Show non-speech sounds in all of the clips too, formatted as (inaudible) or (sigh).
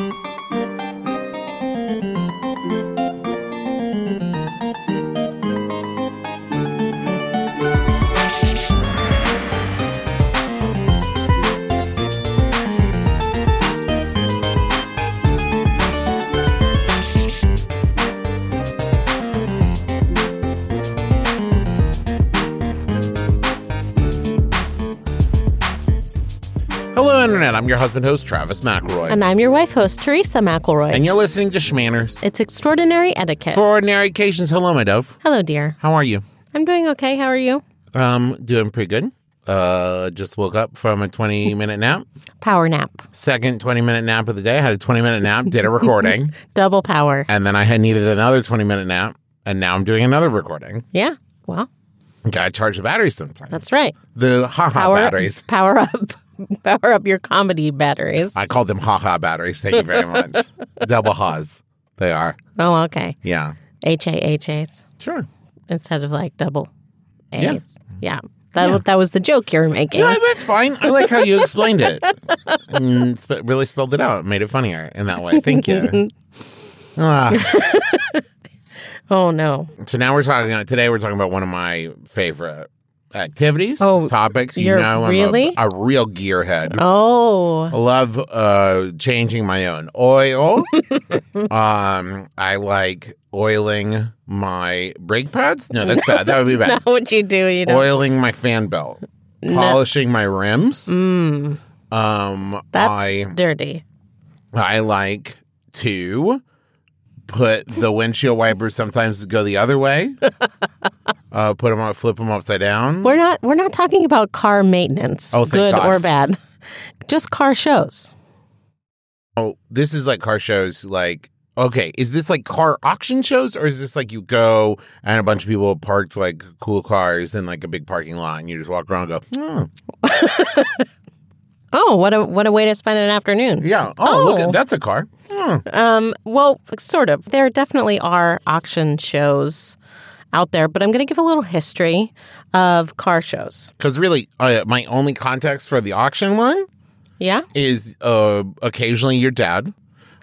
Hello, Internet. Your husband host, Travis McElroy. And I'm your wife host, Teresa McElroy. And you're listening to Shmanners. it's extraordinary etiquette. For ordinary occasions, hello, my dove. Hello, dear. How are you? I'm doing okay. How are you? Um, doing pretty good. Uh, just woke up from a 20 (laughs) minute nap. Power nap. Second 20 minute nap of the day. I had a 20 minute nap, did a (laughs) recording, Double power. and then I had needed another 20 minute nap, and now I'm doing another recording. Yeah. Well, Gotta charge the batteries sometimes. that's right. The haha Power batteries. Power up. (laughs) Power up your comedy batteries. I call them haha batteries. Thank you very much. (laughs) Double ha's. They are. oh, okay. Yeah. H A H A's Sure. instead of like double Yeah. A's. Yeah. That, that was the joke you were making. Yeah, that's fine. I like how you (laughs) explained it. and sp- really spelled it out. Made it funnier in that way. Thank you. Ah. Oh, no. so now we're talking. Today we're talking about one of my favorite activities. Oh, topics. You know, I'm really? a, real gearhead. Oh. I love uh, changing my own oil. (laughs) um, I like oiling my brake pads. No, that's bad. That would be bad. Not what you do. You know. Oiling my fan belt, polishing my rims. Um, Mm. That's I dirty. I like to put the windshield wipers sometimes go the other way. (laughs) uh, put them on, flip them upside down. We're not we're not talking about car maintenance, Oh, good God. or bad. Just car shows. Oh, this is like car shows. Like, okay, is this like car auction shows, or is this like you go and a bunch of people parked like cool cars in like a big parking lot, and you just walk around and go, oh, (laughs) Oh, what a what a way to spend an afternoon. yeah, oh, look, Oh. at that's a car. Hmm. Um, well, sort of. There definitely are auction shows out there, but I'm going to give a little history of car shows. Because really, uh, my only context for the auction one Yeah. is uh, occasionally your dad,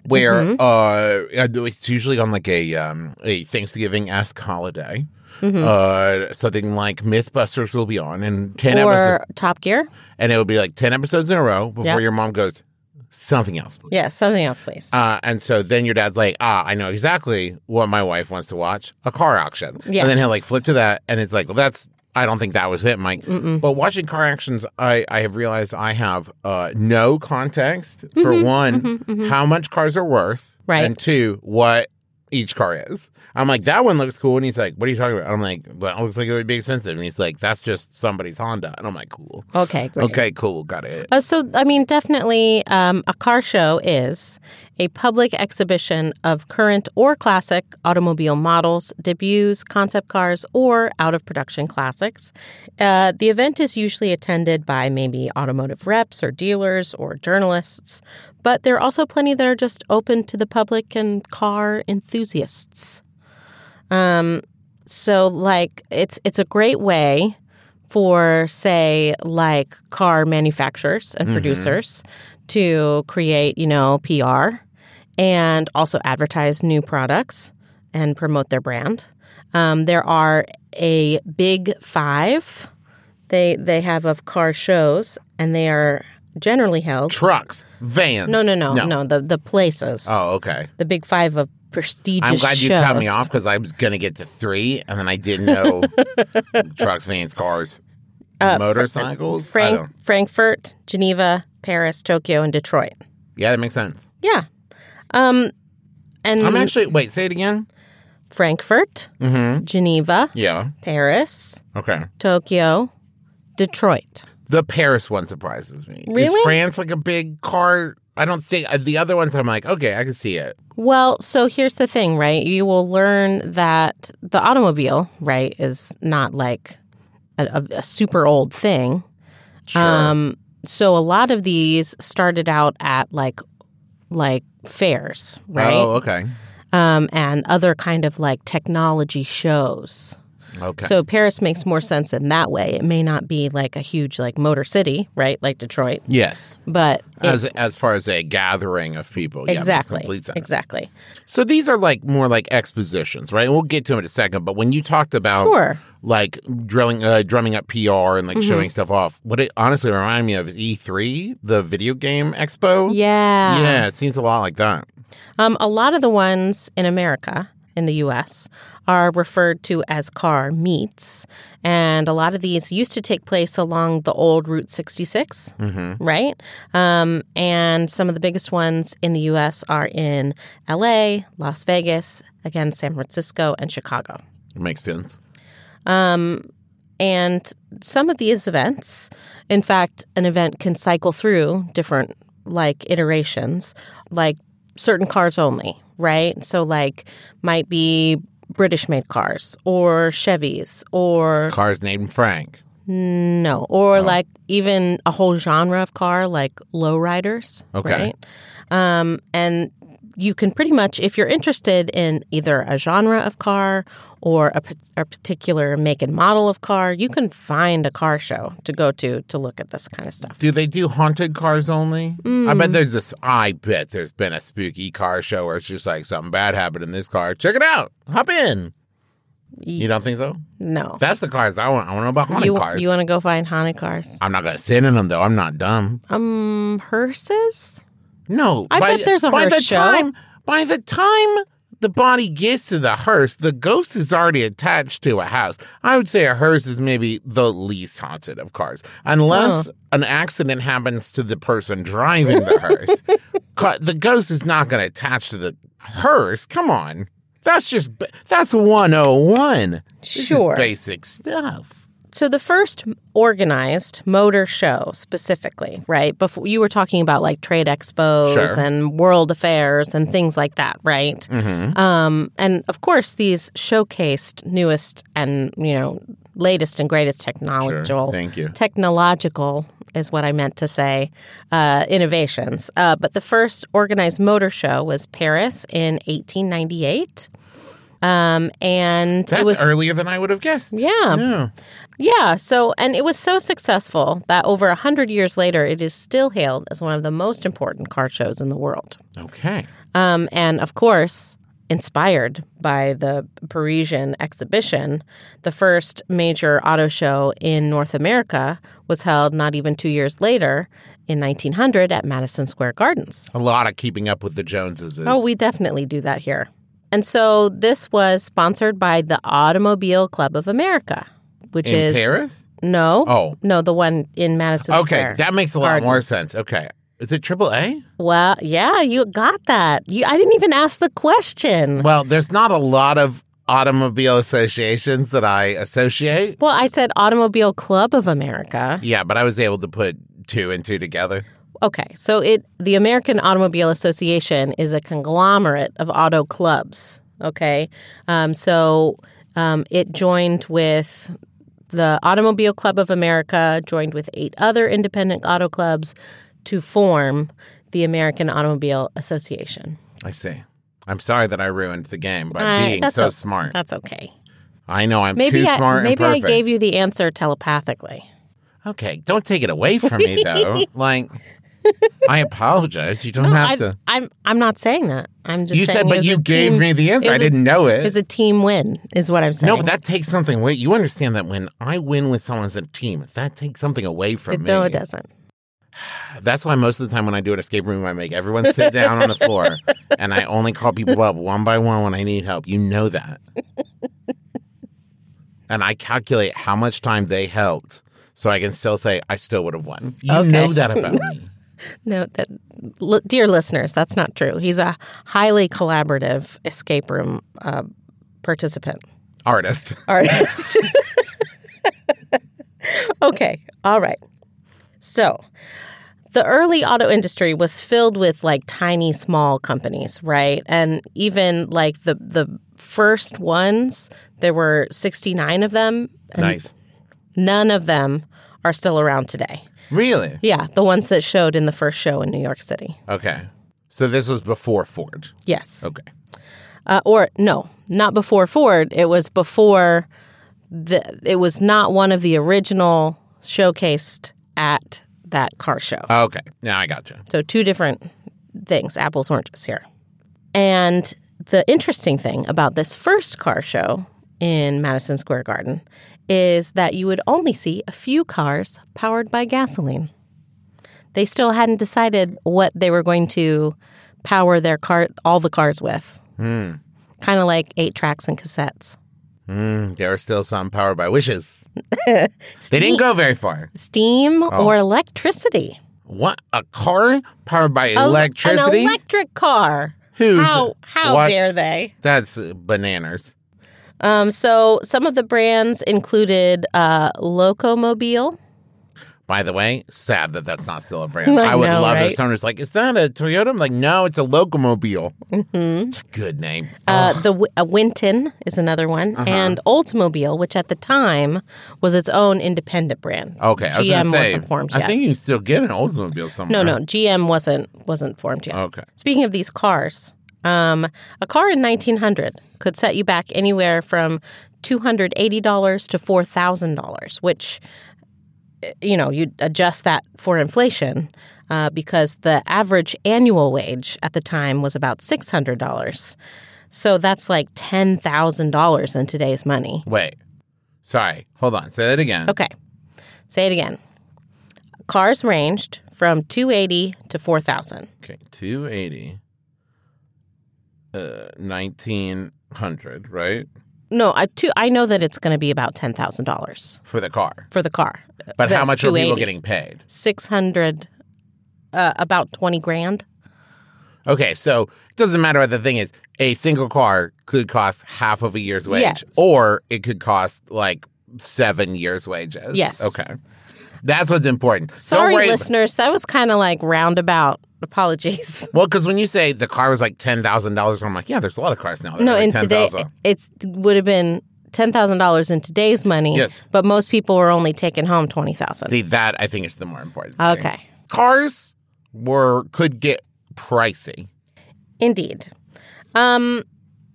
where Mm-hmm. uh, it's usually on like a um, a Thanksgiving esque holiday. Uh, something like MythBusters will be on, and ten episodes, Or Top Gear. and it will be like ten episodes in a row before Yeah. your mom goes something else. please." Yeah, something else, please. Uh, and so then your dad's like, ah, I know exactly what my wife wants to watch a car auction. And then he'll like flip to that, and it's like, well, that's, I don't think that was it, Mike. But watching car actions, I, I have realized I have uh, no context for one, how much cars are worth, Mm-hmm, Right. and two, what each car is. I'm like, that one looks cool. And he's like, what are you talking about? I'm like, well, it looks like it would be expensive. And he's like, that's just somebody's Honda. And I'm like, cool. okay, great. Okay, cool. Got it. Uh, so, I mean, definitely um, a car show is a public exhibition of current or classic automobile models, debuts, concept cars, or out of production classics. Uh, the event is usually attended by maybe automotive reps or dealers or journalists, but there are also plenty that are just open to the public and car enthusiasts. Um, so, like, it's it's a great way for say like car manufacturers and producers to create you know pr and also advertise new products and promote their brand. Um, there are a big five. They they have of car shows and they are generally held Trucks, vans. no no no. no, the the places. Oh, okay. the big five of prestigious I'm glad you shows. cut me off because I was going to get to three, and then I didn't know (laughs) trucks, vans, cars, motorcycles. I Frank, frankfurt geneva paris tokyo and detroit yeah, that makes sense. Yeah. Um, and I'm actually wait. Say it again. Frankfurt, Mm-hmm. Geneva, Yeah. Paris, Okay. Tokyo, Detroit. The Paris one surprises me. Is Really? France like a big car? I don't think uh, the other ones. I'm like, okay, I can see it. Well, so here's the thing, right? You will learn that the automobile, right, is not like a, a, a super old thing. Sure. Um, so a lot of these started out at like like fairs, right? Oh, okay. um, and other kind of like technology shows. Okay. So Paris makes more sense in that way. It may not be like a huge like motor city, right? Like Detroit, yes. but it- As as far as a gathering of people, yeah, exactly, complete sense. exactly. So these are like more like expositions, right? And We'll get to them in a second. But when you talked about Sure. Mm-hmm. like drilling, uh, drumming up PR and like showing stuff off, what it honestly reminded me of is E3, the video game expo. Yeah. yeah, it seems a lot like that. Um, a lot of the ones in America, in the U.S., are referred to as car meets, and a lot of these used to take place along the old Route 66, right? Um, and some of the biggest ones in the U.S. are in L.A., Las Vegas, again, San Francisco, and Chicago. It makes sense. And some of these events, in fact, an event can cycle through different like iterations, like certain cars only, right? So, like, might be British made cars or Chevys or Cars named Frank. no, or like even a whole genre of car like lowriders. Okay. Right? Um, and you can pretty much, if you're interested in either a genre of car or a, a particular make and model of car, you can find a car show to go to to look at this kind of stuff. Do they do haunted cars only? I Mm. bet there's this. I bet there's been a spooky car show where it's just like something bad happened in this car. Check it out. Hop in. You don't think so? No. That's the cars I want. I want to know about haunted You, cars. you want to go find haunted cars? I'm not gonna sit in them though. I'm not dumb. Um, hearses? No, I bet there's a by hearse the show. time by the time the body gets to the hearse, the ghost is already attached to a house. I would say a hearse is maybe the least haunted of cars, unless an accident happens to the person driving the hearse. (laughs) The ghost is not going to attach to the hearse. Come on, that's just that's one oh one. Sure. basic stuff. So the first organized motor show specifically, right? Before you were talking about like trade expos Sure. and world affairs and things like that, right? Mm-hmm. Um, and of course, these showcased newest and you know latest and greatest technological. Thank you. Technological is what I meant to say. Uh, innovations, uh, but the first organized motor show was Paris in 1898. Um, and That's it was earlier than I would have guessed. yeah. Yeah. Yeah, so and it was so successful that over a hundred years later, it is still hailed as one of the most important car shows in the world. Okay. Um, and of course, inspired by the Parisian exhibition, the first major auto show in North America was held not even two years later in 1900 at Madison Square Gardens. A lot of keeping up with the Joneses. Oh, we definitely do that here. And so this was sponsored by the Automobile Club of America, which in is Paris. no. Oh. No, the one in Madison Okay, Square. that makes a lot Garden. more sense. Okay, is it Triple A? well, yeah, you got that. You, I didn't even ask the question. Well, there's not a lot of automobile associations that I associate. Well, I said Automobile Club of America. Yeah, but I was able to put two and two together. Okay, so it the American Automobile Association is a conglomerate of auto clubs. Okay, um, so um, it joined with the Automobile Club of America, joined with eight other independent auto clubs to form the American Automobile Association. I see. I'm sorry that I ruined the game by I- being so o- smart. That's okay. I know I'm Maybe too I, smart maybe I gave you the answer telepathically. okay, don't take it away from me though. (laughs) like, I apologize. You don't have I, to. I'm I'm not saying that. I'm just You saying said, but you gave team- me the answer. I didn't know It it. was a team win, is what I'm saying. no, but that takes something away. You understand that when I win with someone as a team, that takes something away from It- me. no, it doesn't. (sighs) That's why most of the time when I do an escape room, I make everyone sit down on the floor, (laughs) and I only call people up one by one when I need help. You know that, and I calculate how much time they helped, so I can still say I still would have won. You Okay. know that about (laughs) me. No, that, dear listeners, that's not true. He's a highly collaborative escape room uh, participant, Artist. (laughs) artist. (laughs) okay, all right. So, the early auto industry was filled with like tiny, small companies, right? And even like the the first ones, there were sixty nine of them. Nice. None of them are still around today. Really? Yeah, the ones that showed in the first show in New York City. Okay. So this was before Ford. Yes. Okay. Uh, or no, not before Ford. It was before the, it was not one of the original showcased at that car show. Okay, now I gotcha. So, two different things apples, oranges here. And the interesting thing about this first car show in Madison Square Garden is that you would only see a few cars powered by gasoline. They still hadn't decided what they were going to power their car, all the cars with. Kind of like eight tracks and cassettes. Mm, there are still some powered by wishes. (laughs) they didn't go very far. Steam or electricity. What a car powered by A- electricity? An electric car. Who's How how what? dare they? That's bananas. Um, so some of the brands included uh, Locomobile. By the way, sad that that's not still a brand. (laughs) I I, would know, love right? if someone was like, "Is that a Toyota?" I'm like, "No, it's a Locomobile." Mm-hmm. It's a good name. Uh, the uh, Winton is another one, Uh-huh. and Oldsmobile, which at the time was its own independent brand. okay, I was say, wasn't formed I think you can still get an Oldsmobile somewhere. no, no, GM wasn't wasn't formed yet. Okay. Speaking of these cars, um, a car in 1900 could set you back anywhere from $280 to $4,000, which, you know, you adjust that for inflation uh, because the average annual wage at the time was about $600. So that's like $10,000 in today's money. Wait. Sorry. Hold on. Say that again. Okay. Say it again. Cars ranged from 280 to 4,000. Okay. 280. Uh, 1900, right? No, I two, I know that it's going to be about ten thousand dollars For the car. for the car. But how much are people getting paid? Six hundred, uh, about twenty grand. Okay, so it doesn't matter what the thing is. A single car could cost half of a year's wage, Yes. or it could cost like seven years' wages. Yes. Okay. That's what's important. Sorry, listeners, that was kind of like roundabout. Apologies. (laughs) Well, because when you say the car was like ten thousand dollars, I'm like, yeah, there's a lot of cars now. No, like in today, 10,000. it's would have been ten thousand dollars in today's money. Yes. but most people were only taking home twenty thousand. See, that I think is the more important. Thing. Okay, Cars were could get pricey. indeed. Um,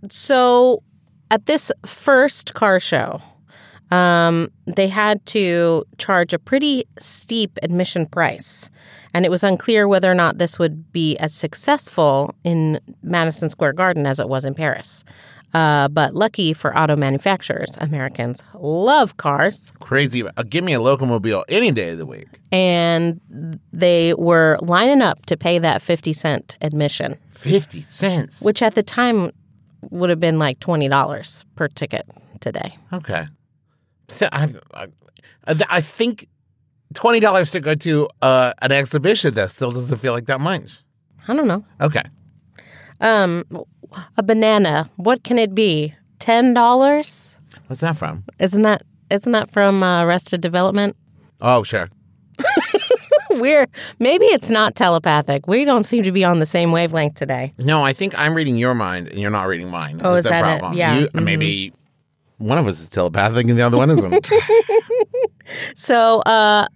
so at this first car show, um, they had to charge a pretty steep admission price. And it was unclear whether or not this would be as successful in Madison Square Garden as it was in Paris. Uh, but lucky for auto manufacturers, Americans love cars, Crazy. Uh, give me a locomobile any day of the week. and they were lining up to pay that 50 cent admission, Fifty cents. which at the time would have been like $20 per ticket today. Okay. So I, I, I think twenty dollars to go to uh, an exhibition though still doesn't feel like that much. I don't know. Okay. Um, a banana, what can it be? $10? What's that from? Isn't that isn't that from uh, Arrested Development? Oh, sure. (laughs) We're maybe it's not telepathic. We don't seem to be on the same wavelength today. No, I think I'm reading your mind and you're not reading mine. Oh, That's is the that it? Yeah. You, Mhm. Maybe one of us is telepathic and the other one isn't. (laughs) So, uh,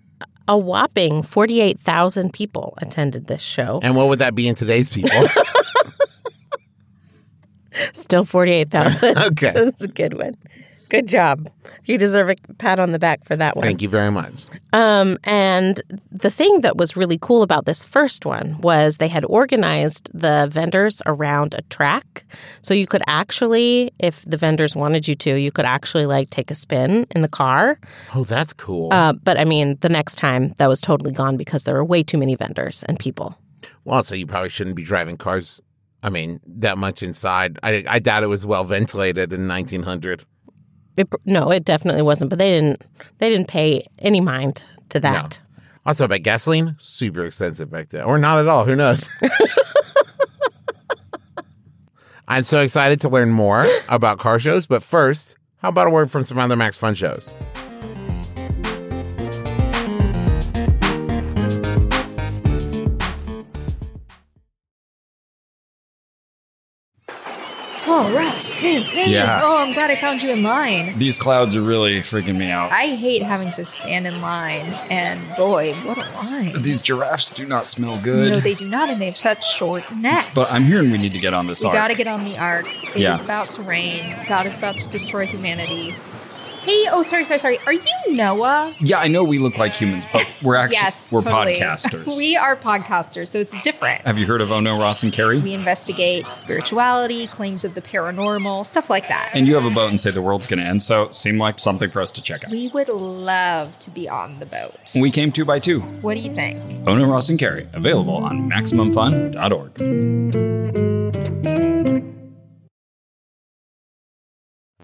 a whopping forty-eight thousand people attended this show. and what would that be in today's people? (laughs) (laughs) Still forty-eight thousand. okay. That's a good one. Good job. You deserve a pat on the back for that one. Thank you very much. Um, and the thing that was really cool about this first one was they had organized the vendors around a track. So you could actually, if the vendors wanted you to, you could actually like take a spin in the car. Oh, that's cool. Uh, but I mean, the next time that was totally gone because there were way too many vendors and people. well, so you probably shouldn't be driving cars. I mean, that much inside. I, I doubt it was well ventilated in 1900. It, no, it definitely wasn't. But they didn't. They didn't pay any mind to that. Also, about gasoline, super expensive back then, or not at all. Who knows? (laughs) I'm so excited to learn more about car shows, but first, how about a word from some other Max Fun shows? Oh, Russ. (laughs) Hey, hey. Yeah. Oh, I'm glad I found you in line. These clouds are really freaking me out. I hate having to stand in line, and boy, what a line. These giraffes do not smell good. No, they do not, and they have such short necks. but I'm hearing we need to get on this We arc. gotta get on the ark. It is Yeah. about to rain. God is about to destroy humanity. Hey, oh, sorry, sorry, sorry. Are you Noah? Yeah, I know we look like humans, but we're actually yes, we're totally. (laughs) podcasters. we are podcasters, so it's different. Have you heard of Ono Ross and Carrie? We investigate spirituality, claims of the paranormal, stuff like that. And you have a boat and say the world's going to end, so it seemed like something for us to check out. we would love to be on the boat. We came two by two. what do you think? Ono Ross and Carrie, available on MaximumFun.org.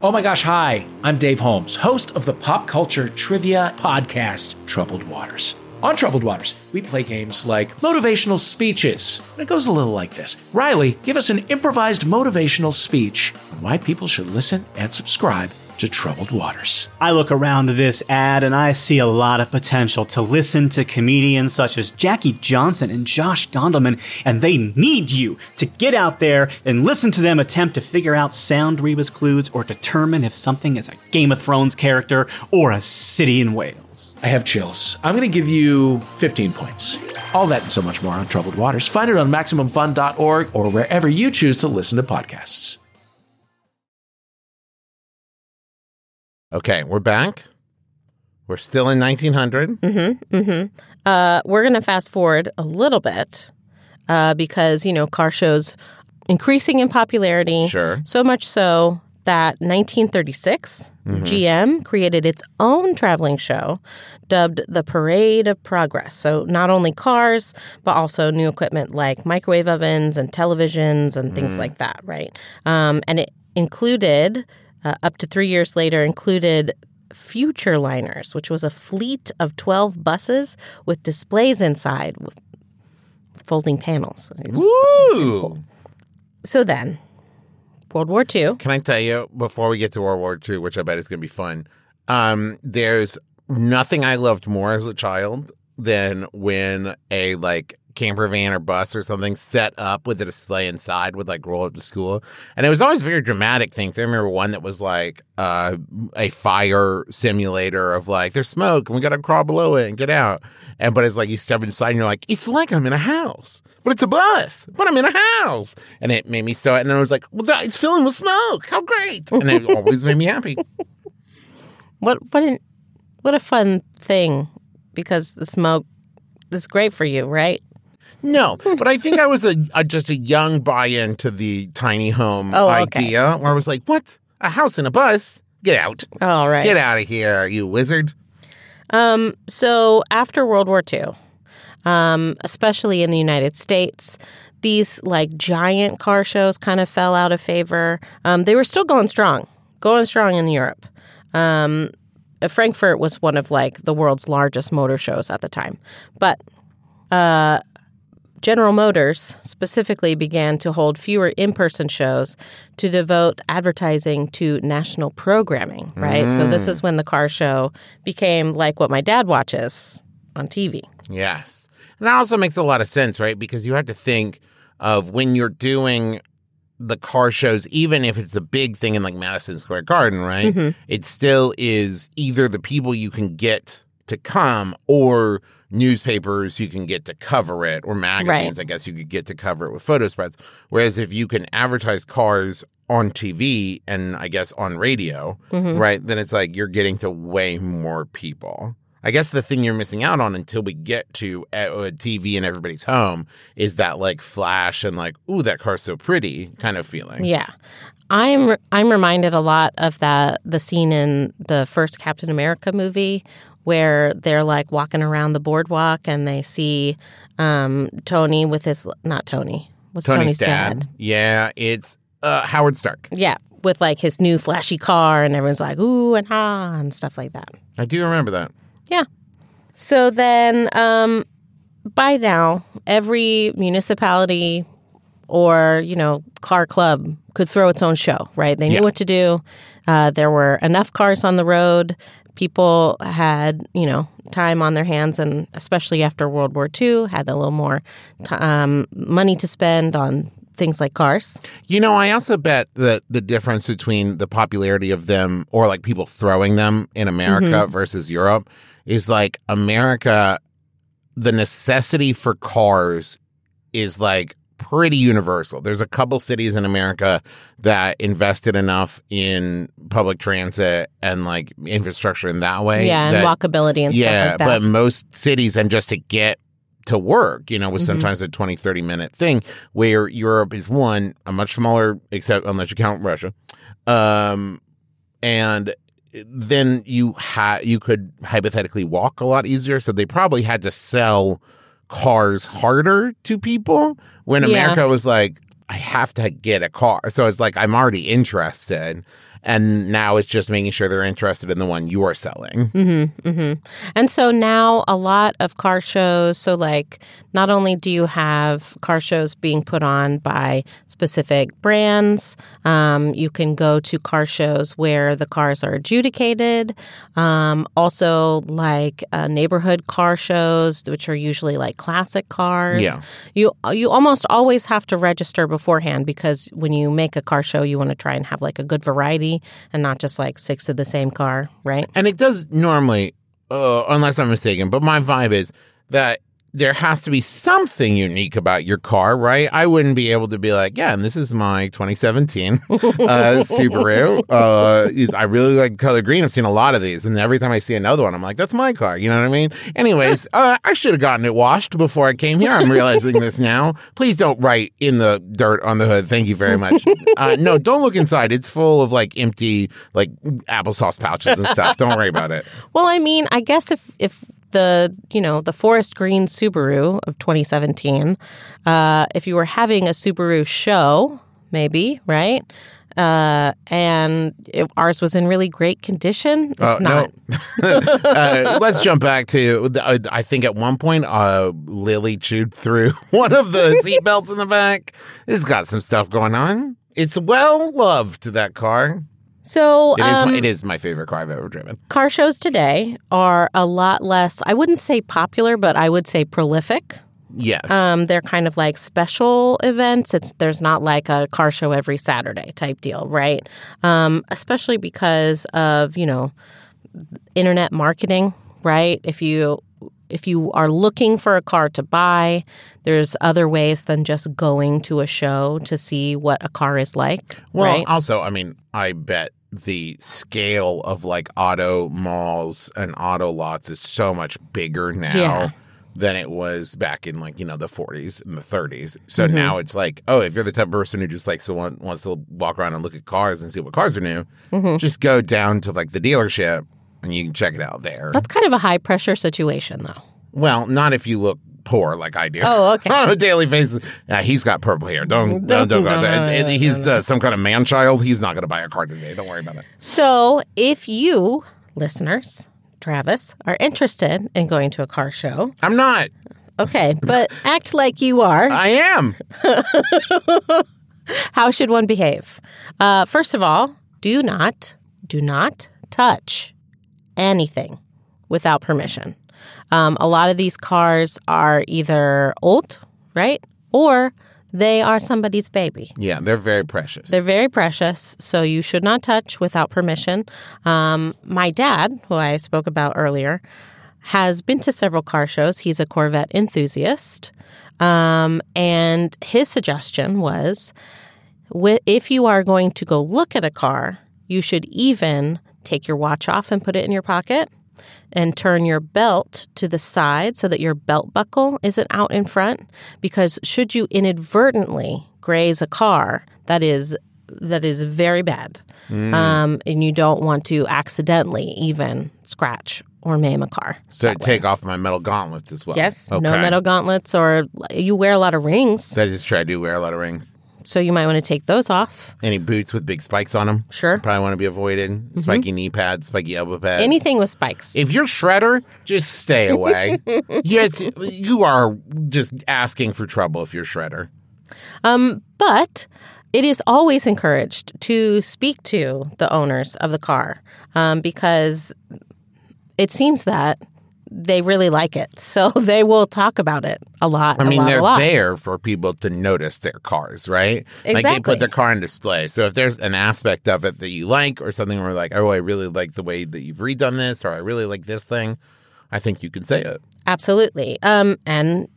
Oh my gosh, hi. I'm Dave Holmes, host of the pop culture trivia podcast, Troubled Waters. On Troubled Waters, we play games like motivational speeches. It goes a little like this Riley, give us an improvised motivational speech on why people should listen and subscribe to Troubled Waters. I look around this ad and I see a lot of potential to listen to comedians such as Jackie Johnson and Josh Gondelman, and they need you to get out there and listen to them attempt to figure out sound rebus clues or determine if something is a Game of Thrones character or a city in Wales. I have chills. I'm going to give you 15 points. All that and so much more on Troubled Waters. Find it on MaximumFun.org or wherever you choose to listen to podcasts. Okay, we're back. We're still in 1900. Uh, we're going to fast forward a little bit uh, because, you know, car shows increasing in popularity. Sure. So much so that 1936, GM created its own traveling show dubbed the Parade of Progress. So not only cars, but also new equipment like microwave ovens and televisions and things like that, right? Um, and it included, uh, up to three years later, included Futurliners, which was a fleet of 12 buses with displays inside with folding panels. Woo! So then, World War II. Can I tell you before we get to World War II, which I bet is going to be fun? Um, there's nothing I loved more as a child than when a like camper van or bus or something set up with a display inside would like roll up to school, and it was always very dramatic things. I remember one that was like uh, a fire simulator of like there's smoke and we got to crawl below it and get out, and but it's like you step inside and you're like it's like I'm in a house, but it's a bus, but I'm in a house, and it made me so. And then I was like, well, that, it's filling with smoke. How great! And it (laughs) always made me happy. What what an, what a fun thing because the smoke is great for you, right? No, but I think I was a, a just a young buy-in to the tiny home Oh, okay. idea, where I was like, "What? A house and a bus? Get out! All right. Get out of here, you wizard!" Um, so after World War II, um, especially in the United States, these like giant car shows kind of fell out of favor. Um, they were still going strong, going strong in Europe. Um, Frankfurt was one of like the world's largest motor shows at the time, but uh, General Motors specifically began to hold fewer in-person shows to devote advertising to national programming. Right, so this is when the car show became like what my dad watches on TV. Yes, and that also makes a lot of sense, right? Because you have to think of when you're doing the car shows, even if it's a big thing in like Madison Square Garden, right? Mm-hmm. It still is either the people you can get to come or newspapers you can get to cover it or magazines, I guess you could get to cover it with photo spreads. Whereas if you can advertise cars on TV and I guess on radio, Mm-hmm. right, then it's like you're getting to way more people. I guess the thing you're missing out on until we get to a, a TV in everybody's home is that like flash and like, ooh, that car's so pretty kind of feeling. Yeah. I'm I'm reminded a lot of that the scene in the first Captain America movie where they're like walking around the boardwalk and they see um, Tony with his not Tony. What's Tony's, Tony's, dad. Yeah, it's uh, Howard Stark. Yeah, with like his new flashy car and everyone's like ooh and ah and stuff like that. I do remember that. Yeah. So then, um, by now, every municipality or you know car club could throw its own show, right? They knew Yeah. what to do. Uh, there were enough cars on the road. People had you know time on their hands, and especially after World War II, had a little more t- um, money to spend on things like cars. You know, I also bet that the difference between the popularity of them or like people throwing them in America versus Europe is like America, the necessity for cars is like pretty universal. There's a couple cities in America that invested enough in public transit and like infrastructure in that way. yeah, and walkability and stuff yeah, like that. but most cities, and just to get to work, you know, was Mhm. sometimes a 20, 30 minute thing where Europe is one, a much smaller, except unless you count Russia. Um, and then you had you could hypothetically walk a lot easier. So they probably had to sell cars harder to people when Yeah. America was like, I have to get a car. So it's like I'm already interested. And now it's just making sure they're interested in the one you are selling. Mm-hmm, mm-hmm. And so now a lot of car shows. So, like, not only do you have car shows being put on by specific brands, um, you can go to car shows where the cars are adjudicated. Um, also, like uh, neighborhood car shows, which are usually like classic cars. Yeah. You you almost always have to register beforehand because when you make a car show, you want to try and have like a good variety and not just like six of the same car, right? And it does normally, uh, unless I'm mistaken, but my vibe is that there has to be something unique about your car, right? I wouldn't be able to be like, yeah, and this is my 2017 uh, Subaru. (laughs) Uh, I really like color green. I've seen a lot of these, and every time I see another one, I'm like, that's my car. You know what I mean? Anyways, (laughs) uh, I should have gotten it washed before I came here. I'm realizing this now. Please don't write in the dirt on the hood. Thank you very much. Uh, no, don't look inside. It's full of like empty like applesauce pouches and stuff. Don't worry about it. (laughs) Well, I mean, I guess if if the you know the forest green Subaru of 2017, uh, if you were having a Subaru show, maybe right, uh, and if ours was in really great condition, it's Uh, not. No. (laughs) uh, let's jump back to. I think at one point, uh, Lily chewed through (laughs) one of the seatbelts in the back. It's got some stuff going on. It's well loved that car. So It is. um, my, it is my favorite car I've ever driven. car shows today are a lot less. I wouldn't say popular, but I would say prolific. Yes. Um, they're kind of like special events. It's there's not like a car show every Saturday type deal, right? Um, especially because of you know internet marketing, right? If you if you are looking for a car to buy, there's other ways than just going to a show to see what a car is like, Well, right? also, I mean, I bet the scale of like auto malls and auto lots is so much bigger now Yeah. than it was back in like, you know, the 40s and the 30s. So Mm-hmm. now it's like, oh, if you're the type of person who just likes to want, wants to walk around and look at cars and see what cars are new, Mm-hmm. just go down to like the dealership and you can check it out there. That's kind of a high pressure situation, though. well, not if you look poor like I do. Oh, okay. (laughs) On a daily basis. Uh, he's got purple hair. Don't don't, don't He's uh, some kind of man child. He's not going to buy a car today. Don't worry about it. So, if you, listeners, Travis, are interested in going to a car show, I'm not. okay, but (laughs) act like you are, I am. (laughs) how should one behave? Uh, first of all, do not, do not touch anything without permission. Um, a lot of these cars are either old, right? Or they are somebody's baby. Yeah, they're very precious. They're very precious, so you should not touch without permission. Um, my dad, who I spoke about earlier, has been to several car shows. He's a Corvette enthusiast. Um, and his suggestion was if you are going to go look at a car, you should even take your watch off and put it in your pocket and turn your belt to the side so that your belt buckle isn't out in front because should you inadvertently graze a car that is that is very bad um, and you don't want to accidentally even scratch or maim a car so take off my metal gauntlets as well. yes Okay. no metal gauntlets or you wear a lot of rings I just try to do wear a lot of rings. So you might want to take those off Any boots with big spikes on them? Sure. Probably want to be avoided. Spiky knee pads, spiky elbow pads. anything with spikes If you're shredder, just stay away. (laughs) yes, you are just asking for trouble if you're shredder. But it is always encouraged to speak to the owners of the car um, because it seems that they really like it. So (laughs) they will talk about it a lot. I mean, lot, they're lot. there for people to notice their cars, right? Like they put their car on display. So if there's an aspect of it that you like or something where like, oh, I really like the way that you've redone this or I really like this thing, I think you can say it. Absolutely. Um, and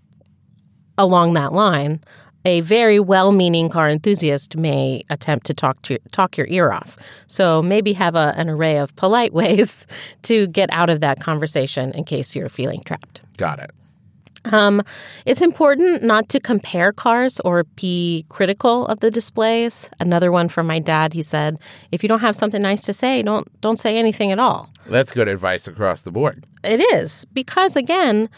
along that line, a very well-meaning car enthusiast may attempt to talk to talk your ear off. So maybe have a, an array of polite (laughs) ways to get out of that conversation in case you're feeling trapped. Got it. Um, it's important not to compare cars or be critical of the displays. Another one from my dad. He said, "If you don't have something nice to say, don't don't say anything at all." That's good advice across the board. It is because again,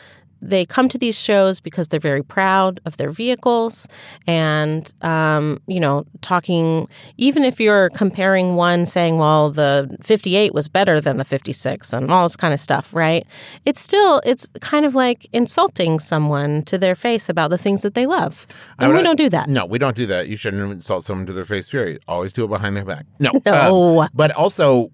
they come to these shows because they're very proud of their vehicles and um, you know talking even if you're comparing one saying well the 58 was better than the 56 and all this kind of stuff right it's still it's kind of like insulting someone to their face about the things that they love and we don't do that No, we don't do that. You shouldn't insult someone to their face, period. Always do it behind their back. No. (laughs) No. uh, but also,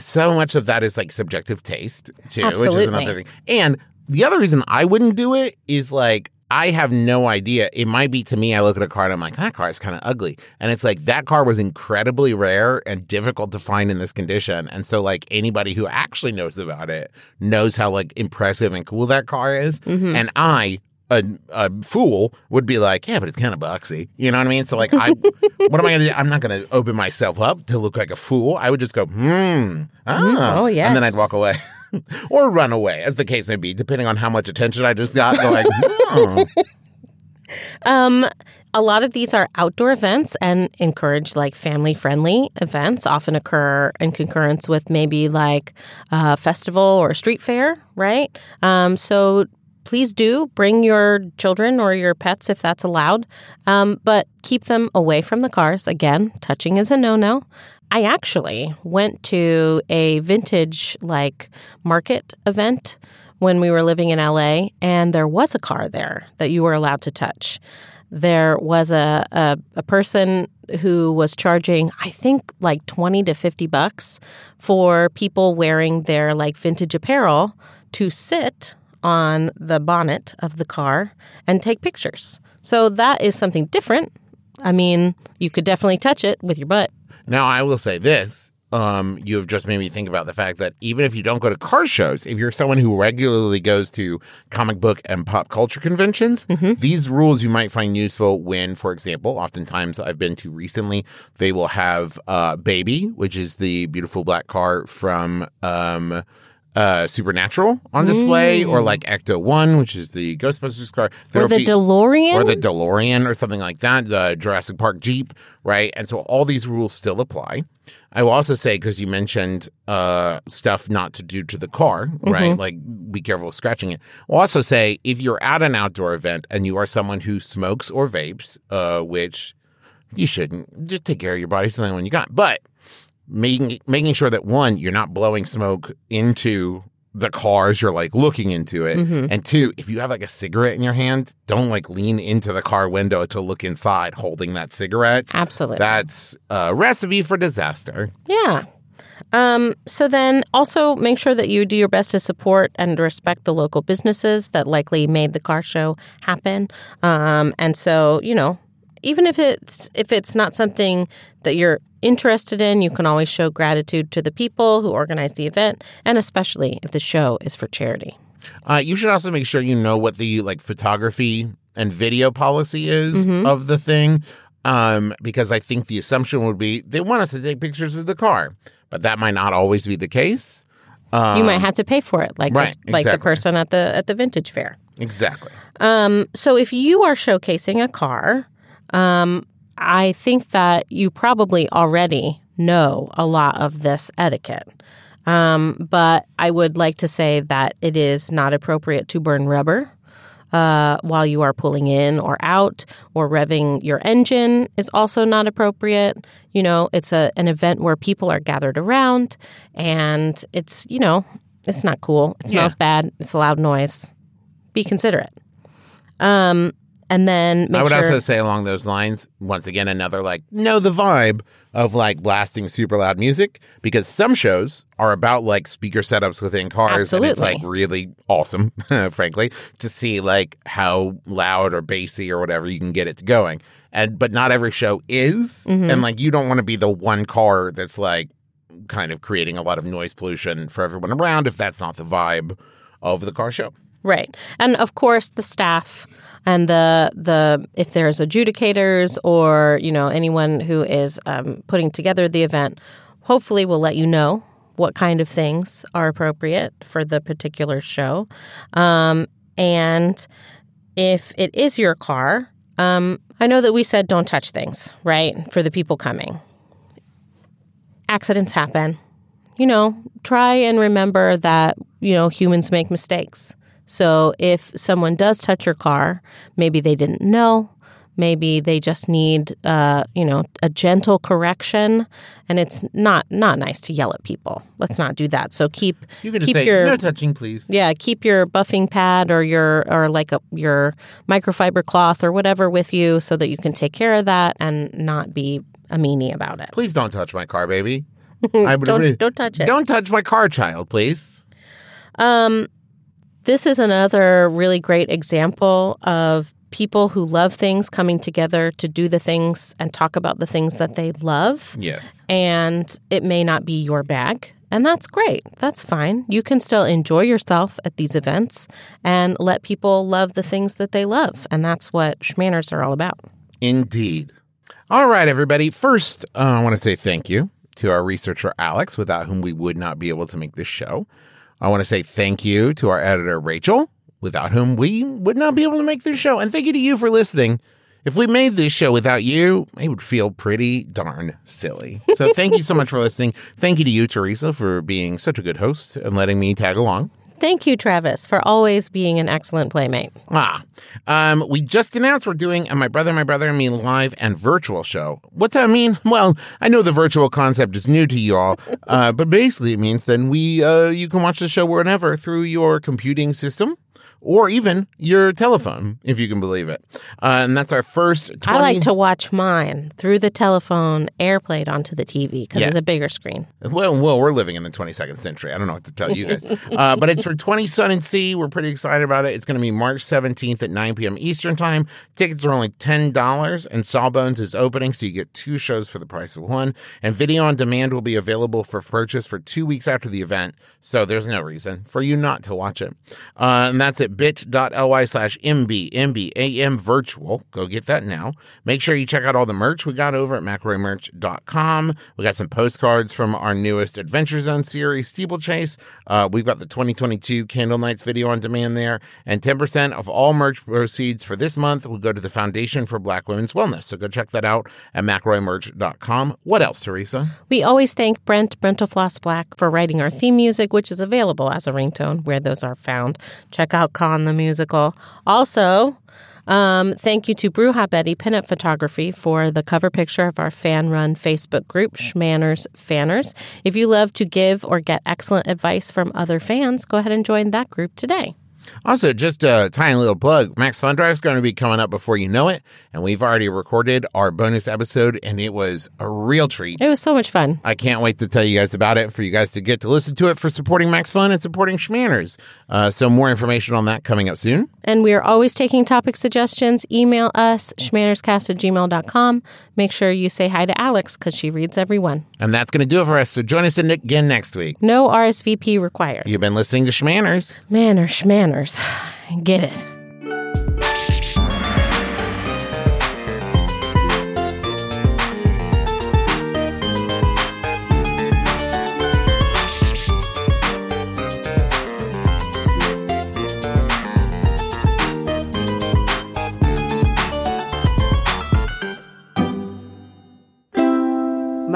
so much of that is like subjective taste, too, which is another thing. And the other reason I wouldn't do it is like, I have no idea. It might be to me, I look at a car and I'm like, that car is kind of ugly. And it's like, that car was incredibly rare and difficult to find in this condition. And so, like, anybody who actually knows about it knows how, like, impressive and cool that car is. Mm-hmm. And I, a, a fool would be like, yeah, but it's kind of boxy. You know what I mean? So like, I, (laughs) what am I going to do? I'm not going to open myself up to look like a fool. I would just go, hmm, ah, Oh, and then I'd walk away. (laughs) (laughs) or run away, as the case may be, depending on how much attention I just got. Go like, hmm. (laughs) Um, a lot of these are outdoor events and encourage like family friendly events, often occur in concurrence with maybe like a festival or a street fair, right? Um, so please do bring your children or your pets if that's allowed, um, but keep them away from the cars. Again, touching is a no no. I actually went to a vintage like market event when we were living in LA, and there was a car there that you were allowed to touch. There was a, a, a person who was charging, I think, like 20 to 50 bucks for people wearing their like vintage apparel to sit on the bonnet of the car and take pictures. So that is something different. I mean, you could definitely touch it with your butt. Now, I will say this. Um, you have just made me think about the fact that even if you don't go to car shows, if you're someone who regularly goes to comic book and pop culture conventions, these rules you might find useful when, for example, oftentimes I've been to recently, they will have uh, Baby, which is the beautiful black car from um, uh, Supernatural on display, or like Ecto One, which is the Ghostbusters car. Or the DeLorean. or the DeLorean or something like that, the Jurassic Park Jeep, right? And so all these rules still apply. I will also say, because you mentioned uh, stuff not to do to the car, right? Like be careful scratching it. I'll also say, if you're at an outdoor event and you are someone who smokes or vapes, uh, which you shouldn't, just take care of your body. It's the only one you got. But making making sure that one, you're not blowing smoke into the cars you're like looking into it and two if you have like a cigarette in your hand don't like lean into the car window to look inside holding that cigarette Absolutely. that's a recipe for disaster Yeah. Um, so then also make sure that you do your best to support and respect the local businesses that likely made the car show happen. Um, and so, you know, even if it's if it's not something that you're interested in, you can always show gratitude to the people who organized the event, and especially if the show is for charity. uh, you should also make sure you know what the like photography and video policy is of the thing um, because i think the assumption would be they want us to take pictures of the car but that might not always be the case you might have to pay for it, like right, this, like the person at the at the vintage fair. exactly Um, so if you are showcasing a car, um, I think that you probably already know a lot of this etiquette. Um, but I would like to say that it is not appropriate to burn rubber uh, while you are pulling in or out, or revving your engine is also not appropriate. You know, it's a an event where people are gathered around, and it's you know, it's not cool. It smells bad. It's a loud noise. Be considerate. Um, and then make I would sure. also say along those lines, once again, another like know the vibe of like blasting super loud music because some shows are about like speaker setups within cars, and it's Absolutely. like really awesome, (laughs) frankly, to see like how loud or bassy or whatever you can get it going. And but not every show is, Mm-hmm. and like you don't want to be the one car that's like kind of creating a lot of noise pollution for everyone around if that's not the vibe of the car show. Right. And of course, the staff and the the if there's adjudicators or you know anyone who is um, putting together the event, hopefully will let you know what kind of things are appropriate for the particular show, um, and if it is your car. Um, I know that we said don't touch things, right, for the people coming. Accidents happen. You know, try and remember that, you know, humans make mistakes. So if someone does touch your car, maybe they didn't know, maybe they just need, uh, you know, a gentle correction, and it's not not nice to yell at people. Let's not do that. So keep You can keep say, your no touching, please. yeah, keep your buffing pad or your or like a your microfiber cloth or whatever with you so that you can take care of that and not be a meanie about it. Please don't touch my car, baby. (laughs) I would Don't- really- don't touch it. Don't touch my car, child, please. This is another really great example of people who love things coming together to do the things and talk about the things that they love. Yes. And it may not be your bag. And that's great. That's fine. You can still enjoy yourself at these events and let people love the things that they love. And that's what Shmanners are all about. Indeed. All right, everybody. First, uh, I want to say thank you to our researcher, Alex, without whom we would not be able to make this show. I want to say thank you to our editor, Rachel, without whom we would not be able to make this show. And thank you to you for listening. If we made this show without you, it would feel pretty darn silly. So thank you so much for listening. Thank you to you, Teresa, for being such a good host and letting me tag along. Thank you, Travis, for always being an excellent playmate. Ah, um, we just announced we're doing a My Brother, My Brother and Me live and virtual show. What's that mean? Well, I know the virtual concept is new to you all, uh, but basically it means then we uh, you can watch the show whenever through your computing system or even your telephone, if you can believe it. Uh, and that's our first 20- I like to watch mine through the telephone, airplayed onto the TV because Yeah. it's a bigger screen. Well, well, we're living in the 22nd century. I don't know what to tell you guys. (laughs) uh, but it's for 20 Sun and Sea. We're pretty excited about it. It's going to be March 17th at 9 p.m. Eastern Time. Tickets are only $10, and Sawbones is opening, so you get two shows for the price of one. And video on demand will be available for purchase for two weeks after the event, so there's no reason for you not to watch it. Uh, and that's bit.ly slash MB, MBAM virtual. Go get that now. Make sure you check out all the merch we got over at McElroyMerch.com. We got some postcards from our newest Adventure Zone series, Steeplechase. Uh, we've got the 2022 Candle Nights video on demand there. And 10% of all merch proceeds for this month will go to the Foundation for Black Women's Wellness. So go check that out at McElroyMerch.com. What else, Teresa? We always thank Brent Brentalfloss Black for writing our theme music, which is available as a ringtone where those are found. Check out Con the Musical. Also, um, thank you to Bruja Betty Pinup Photography for the cover picture of our fan run Facebook group, Shmanners Fanners. If you love to give or get excellent advice from other fans, go ahead and join that group today. Also, just a tiny little plug Max Fun Drive is going to be coming up before you know it. And we've already recorded our bonus episode, and it was a real treat. It was so much fun. I can't wait to tell you guys about it for you guys to get to listen to it for supporting Max Fun and supporting Shmanners. Uh, so, more information on that coming up soon. And we are always taking topic suggestions. Email us, schmannerscast at gmail.com. Make sure you say hi to Alex because she reads every one. And that's going to do it for us. So, join us again next week. No RSVP required. You've been listening to Shmanners. Manner schmanners. (sighs) Get it.